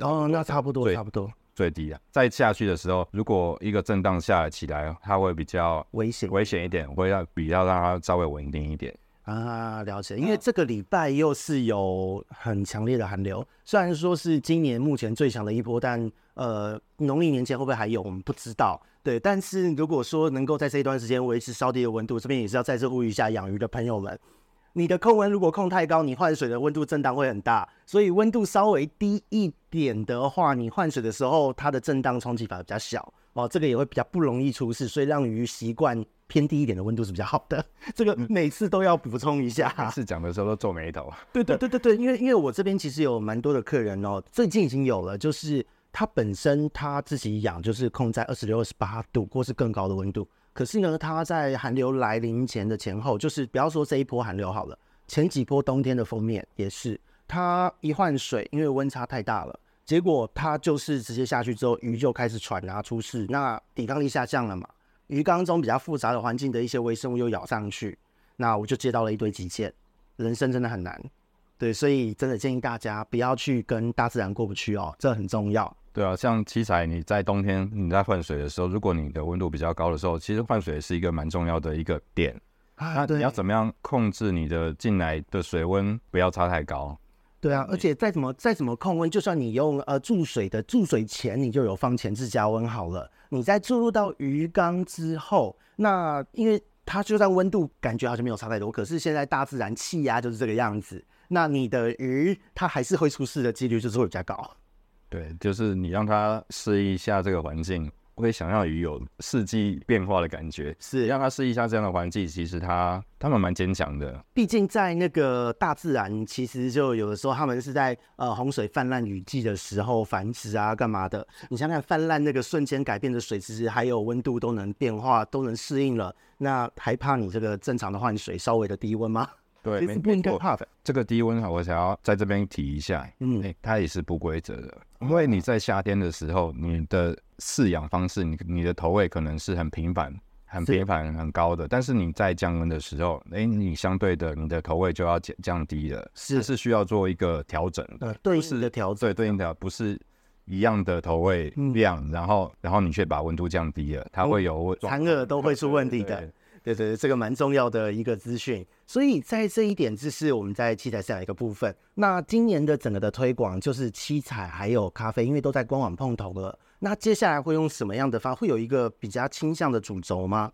哦，那差不多，差不多。最低啊，再下去的时候，如果一个震荡下来起来，它会比较危险危险一点，会要比较让它稍微稳定一点啊。了解，因为这个礼拜又是有很强烈的寒流，虽然说是今年目前最强的一波，但呃，农历年前会不会还有，我们不知道。对，但是如果说能够在这一段时间维持稍低的温度，这边也是要再次呼吁一下养鱼的朋友们。你的控温如果控太高，你换水的温度震荡会很大，所以温度稍微低一点的话，你换水的时候它的震荡冲击反而比较小哦，这个也会比较不容易出事，所以让鱼习惯偏低一点的温度是比较好的。这个每次都要补充一下，每次讲的时候都皱眉头。*laughs* 对对对对对，因为因为我这边其实有蛮多的客人哦，最近已经有了，就是他本身他自己养就是控在二十六、二十八度或是更高的温度。可是呢，他在寒流来临前的前后，就是不要说这一波寒流好了，前几波冬天的封面也是，它一换水，因为温差太大了，结果它就是直接下去之后，鱼就开始喘啊出事，那抵抗力下降了嘛，鱼缸中比较复杂的环境的一些微生物又咬上去，那我就接到了一堆急件，人生真的很难，对，所以真的建议大家不要去跟大自然过不去哦，这很重要。对啊，像七彩，你在冬天你在换水的时候，如果你的温度比较高的时候，其实换水是一个蛮重要的一个点。啊，那你要怎么样控制你的进来的水温不要差太高？对啊，而且再怎么再怎么控温，就算你用呃注水的注水前你就有放前置加温好了，你在注入到鱼缸之后，那因为它就算温度感觉好像没有差太多，可是现在大自然气压就是这个样子，那你的鱼它还是会出事的几率就是会比较高。对，就是你让它适应一下这个环境，会想要鱼有四季变化的感觉，是让它适应一下这样的环境。其实它它们蛮坚强的，毕竟在那个大自然，其实就有的时候他们是在呃洪水泛滥雨季的时候繁殖啊，干嘛的？你想想泛滥那个瞬间改变的水质还有温度都能变化，都能适应了，那还怕你这个正常的换水稍微的低温吗？对，没错。这个低温哈，我想要在这边提一下，嗯，欸、它也是不规则的，因为你在夏天的时候，你的饲养方式，你你的投喂可能是很频繁、很频繁、很高的，但是你在降温的时候，哎、欸，你相对的，你的投喂就要降降低了，是是需要做一个调整的，对应的调整，对，对应的不是一样的投喂量，嗯、然后然后你却把温度降低了，它会有残饵都会出问题的。对对 *laughs* 对对对对，这个蛮重要的一个资讯，所以在这一点，这是我们在七彩饲养一个部分。那今年的整个的推广就是七彩还有咖啡，因为都在官网碰头了。那接下来会用什么样的方？会有一个比较倾向的主轴吗？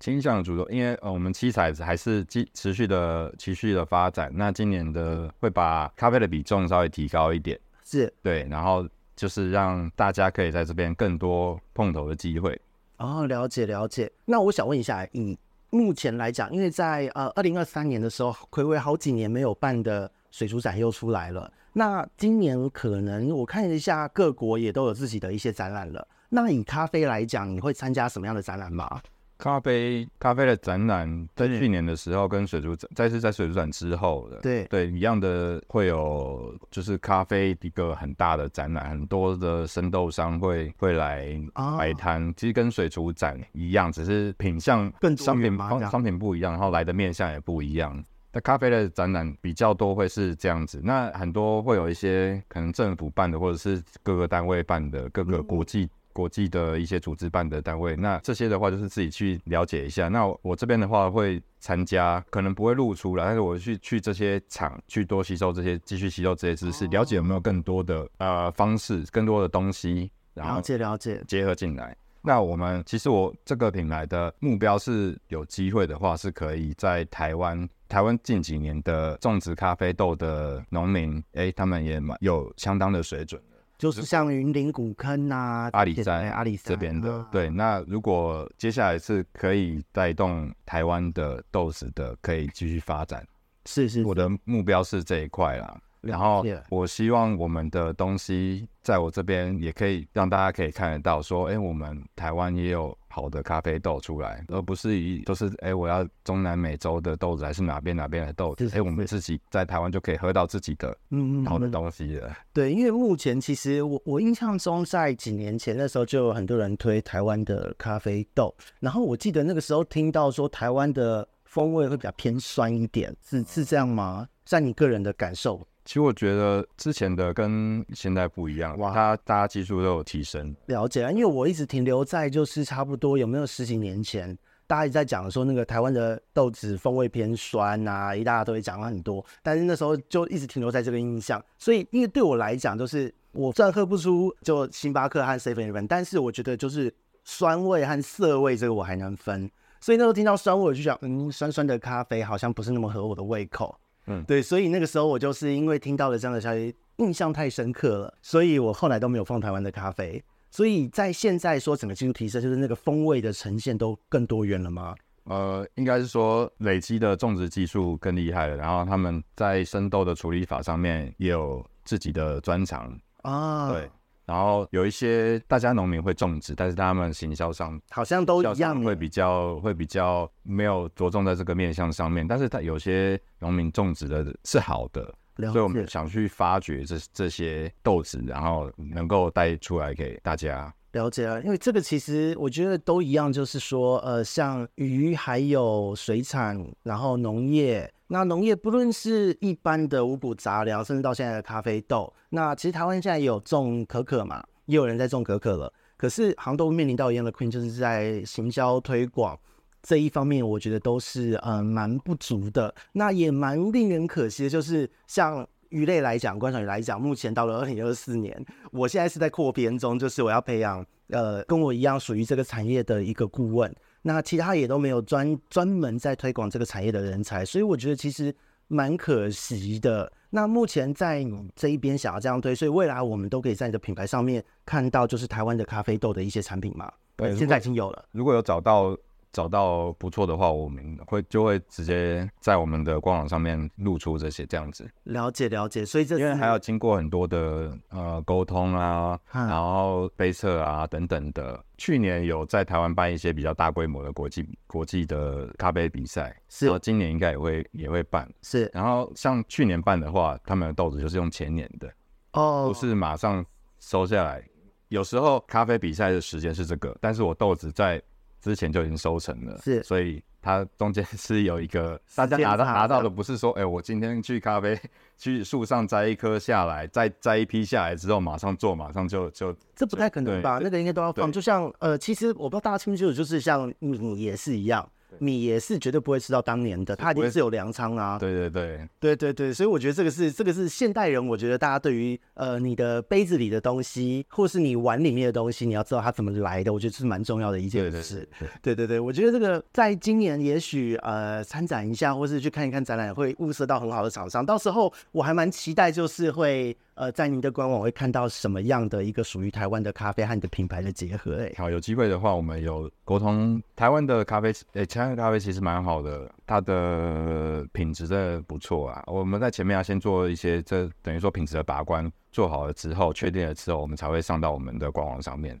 倾向的主轴，因为呃，我们七彩还是继持续的持续的发展。那今年的会把咖啡的比重稍微提高一点，是对，然后就是让大家可以在这边更多碰头的机会。哦，了解了解。那我想问一下，以目前来讲，因为在呃二零二三年的时候，暌违好几年没有办的水族展又出来了。那今年可能我看一下各国也都有自己的一些展览了。那以咖啡来讲，你会参加什么样的展览吗？咖啡咖啡的展览在去年的时候跟水族展，再次在水族展之后的，对对一样的会有就是咖啡一个很大的展览，很多的生豆商会会来摆摊，哦、其实跟水族展一样，只是品相更商品商品不一样，然后来的面向也不一样。那咖啡的展览比较多会是这样子，那很多会有一些可能政府办的，或者是各个单位办的，各个国际。嗯国际的一些组织办的单位，那这些的话就是自己去了解一下。那我这边的话会参加，可能不会露出来，但是我去去这些厂去多吸收这些，继续吸收这些知识，了解有没有更多的呃方式，更多的东西，然后了解了解结合进来。那我们其实我这个品牌的目标是有机会的话，是可以在台湾，台湾近几年的种植咖啡豆的农民，哎，他们也蛮有相当的水准。就是像云林古坑啊、阿里山、阿里山这边的。啊、对，那如果接下来是可以带动台湾的豆子的，可以继续发展。是是，是，我的目标是这一块啦。然后我希望我们的东西在我这边也可以让大家可以看得到，说，哎，我们台湾也有好的咖啡豆出来，而不是以都是哎我要中南美洲的豆子，还是哪边哪边的豆子，哎，我们自己在台湾就可以喝到自己的嗯好的东西了。对，因为目前其实我我印象中在几年前那时候就有很多人推台湾的咖啡豆，然后我记得那个时候听到说台湾的风味会比较偏酸一点，是是这样吗？在你个人的感受？其实我觉得之前的跟现在不一样，哇，它大家技术都有提升。了解啊，因为我一直停留在就是差不多有没有十几年前，大家一直在讲说那个台湾的豆子风味偏酸啊，一大家都会讲了很多，但是那时候就一直停留在这个印象。所以因为对我来讲，就是我虽然喝不出就星巴克和 Seven Eleven，但是我觉得就是酸味和涩味这个我还能分。所以那时候听到酸味，我就想，嗯，酸酸的咖啡好像不是那么合我的胃口。嗯，对，所以那个时候我就是因为听到了这样的消息，印象太深刻了，所以我后来都没有放台湾的咖啡。所以在现在说整个技术提升，就是那个风味的呈现都更多元了吗？呃，应该是说累积的种植技术更厉害了，然后他们在生豆的处理法上面也有自己的专长啊。对。然后有一些大家农民会种植，但是他们行销上好像都一样，会比较会比较没有着重在这个面向上面。但是他有些农民种植的是好的，所以我们想去发掘这这些豆子，然后能够带出来给大家。了解了，因为这个其实我觉得都一样，就是说，呃，像鱼还有水产，然后农业，那农业不论是一般的五谷杂粮，甚至到现在的咖啡豆，那其实台湾现在也有种可可嘛，也有人在种可可了，可是杭州面临到一样的困境，就是在行销推广这一方面，我觉得都是呃蛮不足的，那也蛮令人可惜的，就是像。鱼类来讲，观赏鱼来讲，目前到了二零二四年，我现在是在扩编中，就是我要培养呃跟我一样属于这个产业的一个顾问。那其他也都没有专专门在推广这个产业的人才，所以我觉得其实蛮可惜的。那目前在你这一边想要这样推，所以未来我们都可以在你的品牌上面看到，就是台湾的咖啡豆的一些产品嘛。对，现在已经有了。如果有找到。找到不错的话，我们会就会直接在我们的官网上面露出这些这样子。了解了解，所以这因为还要经过很多的呃沟通啊，然后杯测啊等等的。去年有在台湾办一些比较大规模的国际国际的咖啡比赛，是。然后今年应该也会也会办。是。然后像去年办的话，他们的豆子就是用前年的哦，不是马上收下来。有时候咖啡比赛的时间是这个，但是我豆子在。之前就已经收成了，是，所以它中间是有一个 *laughs* 大家拿到拿到的，不是说，哎、欸，我今天去咖啡 *laughs* 去树上摘一颗下来，再摘一批下来之后马上做，马上就就这不太可能吧？那个应该都要放，就像呃，其实我不知道大家清不清楚，就是像米也是一样。米也是绝对不会吃到当年的，它一定是有粮仓啊。对对对，对对对，所以我觉得这个是这个是现代人，我觉得大家对于呃你的杯子里的东西，或是你碗里面的东西，你要知道它怎么来的，我觉得是蛮重要的一件事。对对对，我觉得这个在今年也许呃参展一下，或是去看一看展览，会物色到很好的厂商。到时候我还蛮期待，就是会。呃，在您的官网会看到什么样的一个属于台湾的咖啡和你的品牌的结合？哎，好，有机会的话，我们有沟通台湾的咖啡，哎，台湾的咖啡其实蛮好的，它的品质真的不错啊。我们在前面要先做一些，这等于说品质的把关，做好了之后，确定了之后，我们才会上到我们的官网上面，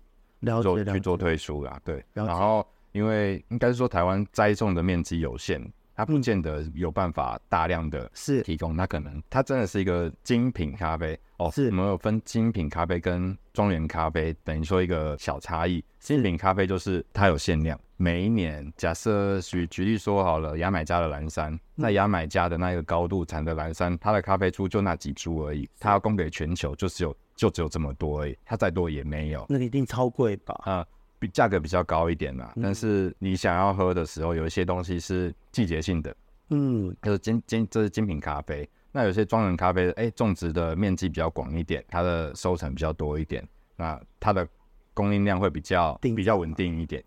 做去做推出啦。对，然后因为应该是说台湾栽种的面积有限。它不见得有办法大量的是提供，它可能它真的是一个精品咖啡哦。是，我们有分精品咖啡跟庄园咖啡，等于说一个小差异。精品咖啡就是它有限量，每一年假设举举例说好了，牙买加的蓝山，在牙买加的那个高度产的蓝山，它的咖啡株就那几株而已，它要供给全球就只有就只有这么多而已，它再多也没有。那一定超贵吧？啊。比价格比较高一点啦，但是你想要喝的时候，有一些东西是季节性的，嗯，就是精精这是精品咖啡。那有些庄园咖啡的，哎、欸，种植的面积比较广一点，它的收成比较多一点，那它的供应量会比较比较稳定一点，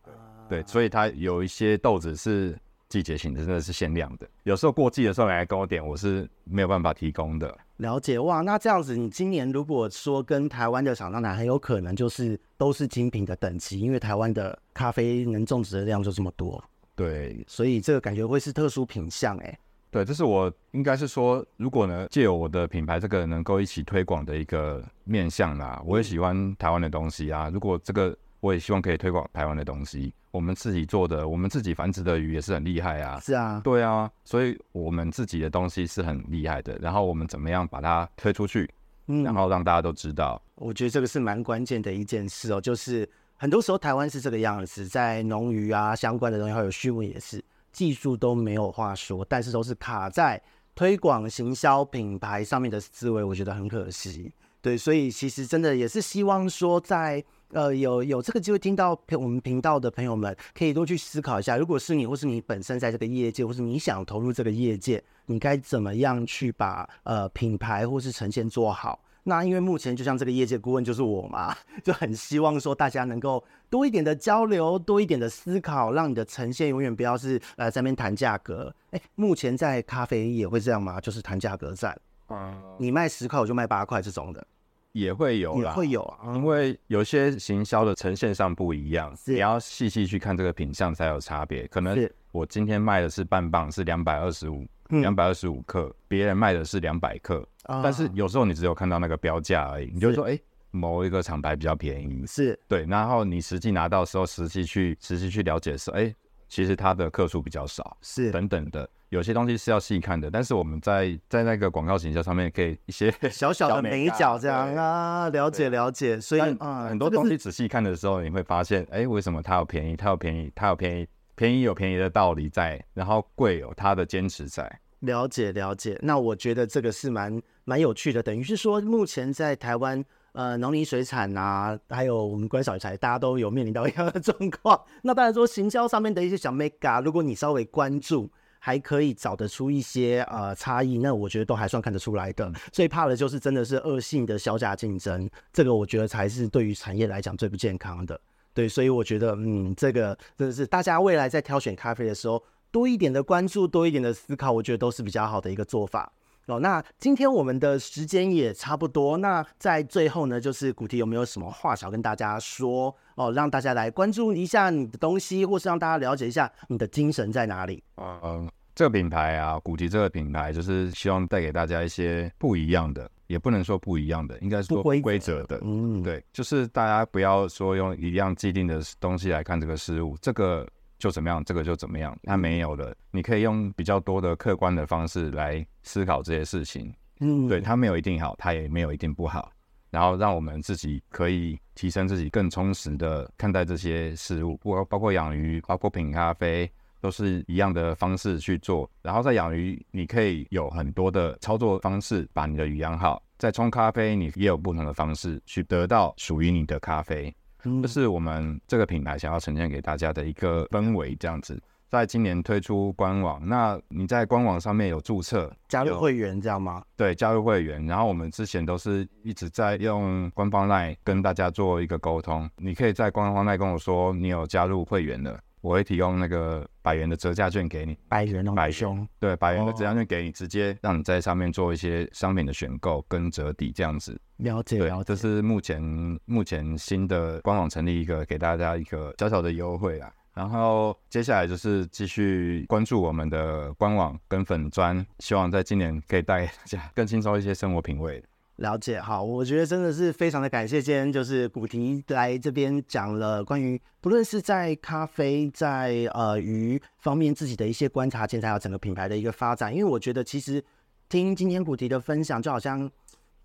对，所以它有一些豆子是季节性的，真的是限量的。有时候过季的时候来跟我点，我是没有办法提供的。了解哇，那这样子，你今年如果说跟台湾的厂商谈，很有可能就是都是精品的等级，因为台湾的咖啡能种植的量就这么多。对，所以这个感觉会是特殊品相哎。对，这是我应该是说，如果呢借由我的品牌这个能够一起推广的一个面向啦，我也喜欢台湾的东西啊。如果这个我也希望可以推广台湾的东西，我们自己做的，我们自己繁殖的鱼也是很厉害啊。是啊，对啊，所以我们自己的东西是很厉害的。然后我们怎么样把它推出去，嗯，然后让大家都知道。我觉得这个是蛮关键的一件事哦，就是很多时候台湾是这个样子，在农渔啊相关的东西还有畜牧也是，技术都没有话说，但是都是卡在推广行销品牌上面的思维，我觉得很可惜。对，所以其实真的也是希望说在。呃，有有这个机会听到我们频道的朋友们，可以多去思考一下，如果是你，或是你本身在这个业界，或是你想投入这个业界，你该怎么样去把呃品牌或是呈现做好？那因为目前就像这个业界顾问就是我嘛，*laughs* 就很希望说大家能够多一点的交流，多一点的思考，让你的呈现永远不要是呃在那边谈价格。哎，目前在咖啡也会这样吗？就是谈价格战，嗯，你卖十块我就卖八块这种的。也会有，也会有啊，因为有些行销的呈现上不一样，你要细细去看这个品相才有差别。可能我今天卖的是半磅，是两百二十五，两百二十五克，别人卖的是两百克，但是有时候你只有看到那个标价而已，你就说，哎，某一个厂牌比较便宜，是对，然后你实际拿到的时候，实际去实际去了解的时候，哎。其实它的克数比较少，是等等的，有些东西是要细看的。但是我们在在那个广告形象上面，可以一些小小的美角这样啊，了解了解。所以啊，很多东西仔细看的时候，你会发现，哎，为什么它有便宜？它有便宜，它有便宜，便宜有便宜的道理在，然后贵有它的坚持在。了解了解。那我觉得这个是蛮蛮有趣的，等于是说，目前在台湾。呃，农林水产啊，还有我们关小财，大家都有面临到一样的 *laughs* 状况。那当然说，行销上面的一些小 mega，如果你稍微关注，还可以找得出一些呃差异，那我觉得都还算看得出来的。最怕的就是真的是恶性的削价竞争，这个我觉得才是对于产业来讲最不健康的。对，所以我觉得，嗯，这个真的是大家未来在挑选咖啡的时候，多一点的关注，多一点的思考，我觉得都是比较好的一个做法。哦，那今天我们的时间也差不多。那在最后呢，就是古提有没有什么话想跟大家说？哦，让大家来关注一下你的东西，或是让大家了解一下你的精神在哪里？嗯嗯，这个品牌啊，古提这个品牌就是希望带给大家一些不一样的，也不能说不一样的，应该是说不规则的。嗯，对，就是大家不要说用一样既定的东西来看这个事物，这个。就怎么样，这个就怎么样，它没有了。你可以用比较多的客观的方式来思考这些事情。嗯，对，它没有一定好，它也没有一定不好。然后让我们自己可以提升自己，更充实的看待这些事物，包包括养鱼，包括品咖啡，都是一样的方式去做。然后在养鱼，你可以有很多的操作方式，把你的鱼养好。在冲咖啡，你也有不同的方式去得到属于你的咖啡。这是我们这个品牌想要呈现给大家的一个氛围，这样子。在今年推出官网，那你在官网上面有注册加入会员，这样吗？对，加入会员。然后我们之前都是一直在用官方 LINE 跟大家做一个沟通。你可以在官方 LINE 跟我说你有加入会员了。我会提供那个百元的折价券给你，百元哦，百兄，对，百元的折价券给你，直接让你在上面做一些商品的选购跟折抵这样子。了解，了解。这是目前目前新的官网成立一个给大家一个小小的优惠啦。然后接下来就是继续关注我们的官网跟粉砖，希望在今年可以带给大家 *laughs* 更轻松一些生活品味。了解，好，我觉得真的是非常的感谢，今天就是古迪来这边讲了关于不论是在咖啡在呃鱼方面自己的一些观察，现在还有整个品牌的一个发展，因为我觉得其实听今天古迪的分享，就好像。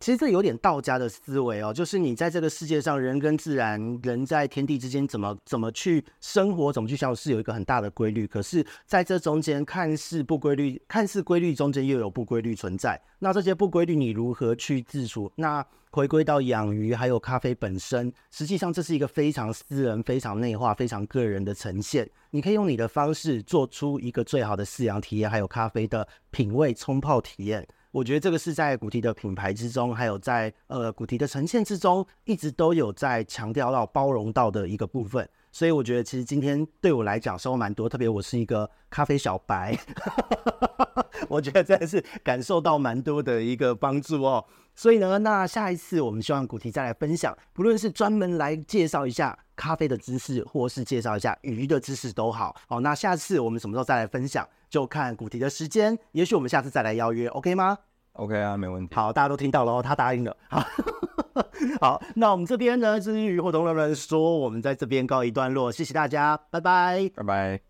其实这有点道家的思维哦，就是你在这个世界上，人跟自然，人在天地之间，怎么怎么去生活，怎么去相处，是有一个很大的规律。可是，在这中间，看似不规律，看似规律中间又有不规律存在。那这些不规律，你如何去自处？那回归到养鱼还有咖啡本身，实际上这是一个非常私人、非常内化、非常个人的呈现。你可以用你的方式做出一个最好的饲养体验，还有咖啡的品味冲泡体验。我觉得这个是在古提的品牌之中，还有在呃古提的呈现之中，一直都有在强调到包容到的一个部分。所以我觉得其实今天对我来讲收获蛮多，特别我是一个咖啡小白，*laughs* 我觉得真的是感受到蛮多的一个帮助哦。所以呢，那下一次我们希望古提再来分享，不论是专门来介绍一下咖啡的知识，或是介绍一下鱼的知识都好。好，那下次我们什么时候再来分享，就看古提的时间。也许我们下次再来邀约，OK 吗？OK 啊，没问题。好，大家都听到了哦，他答应了。好，*laughs* 好，那我们这边呢，至于鱼活动人们说，我们在这边告一段落，谢谢大家，拜拜，拜拜。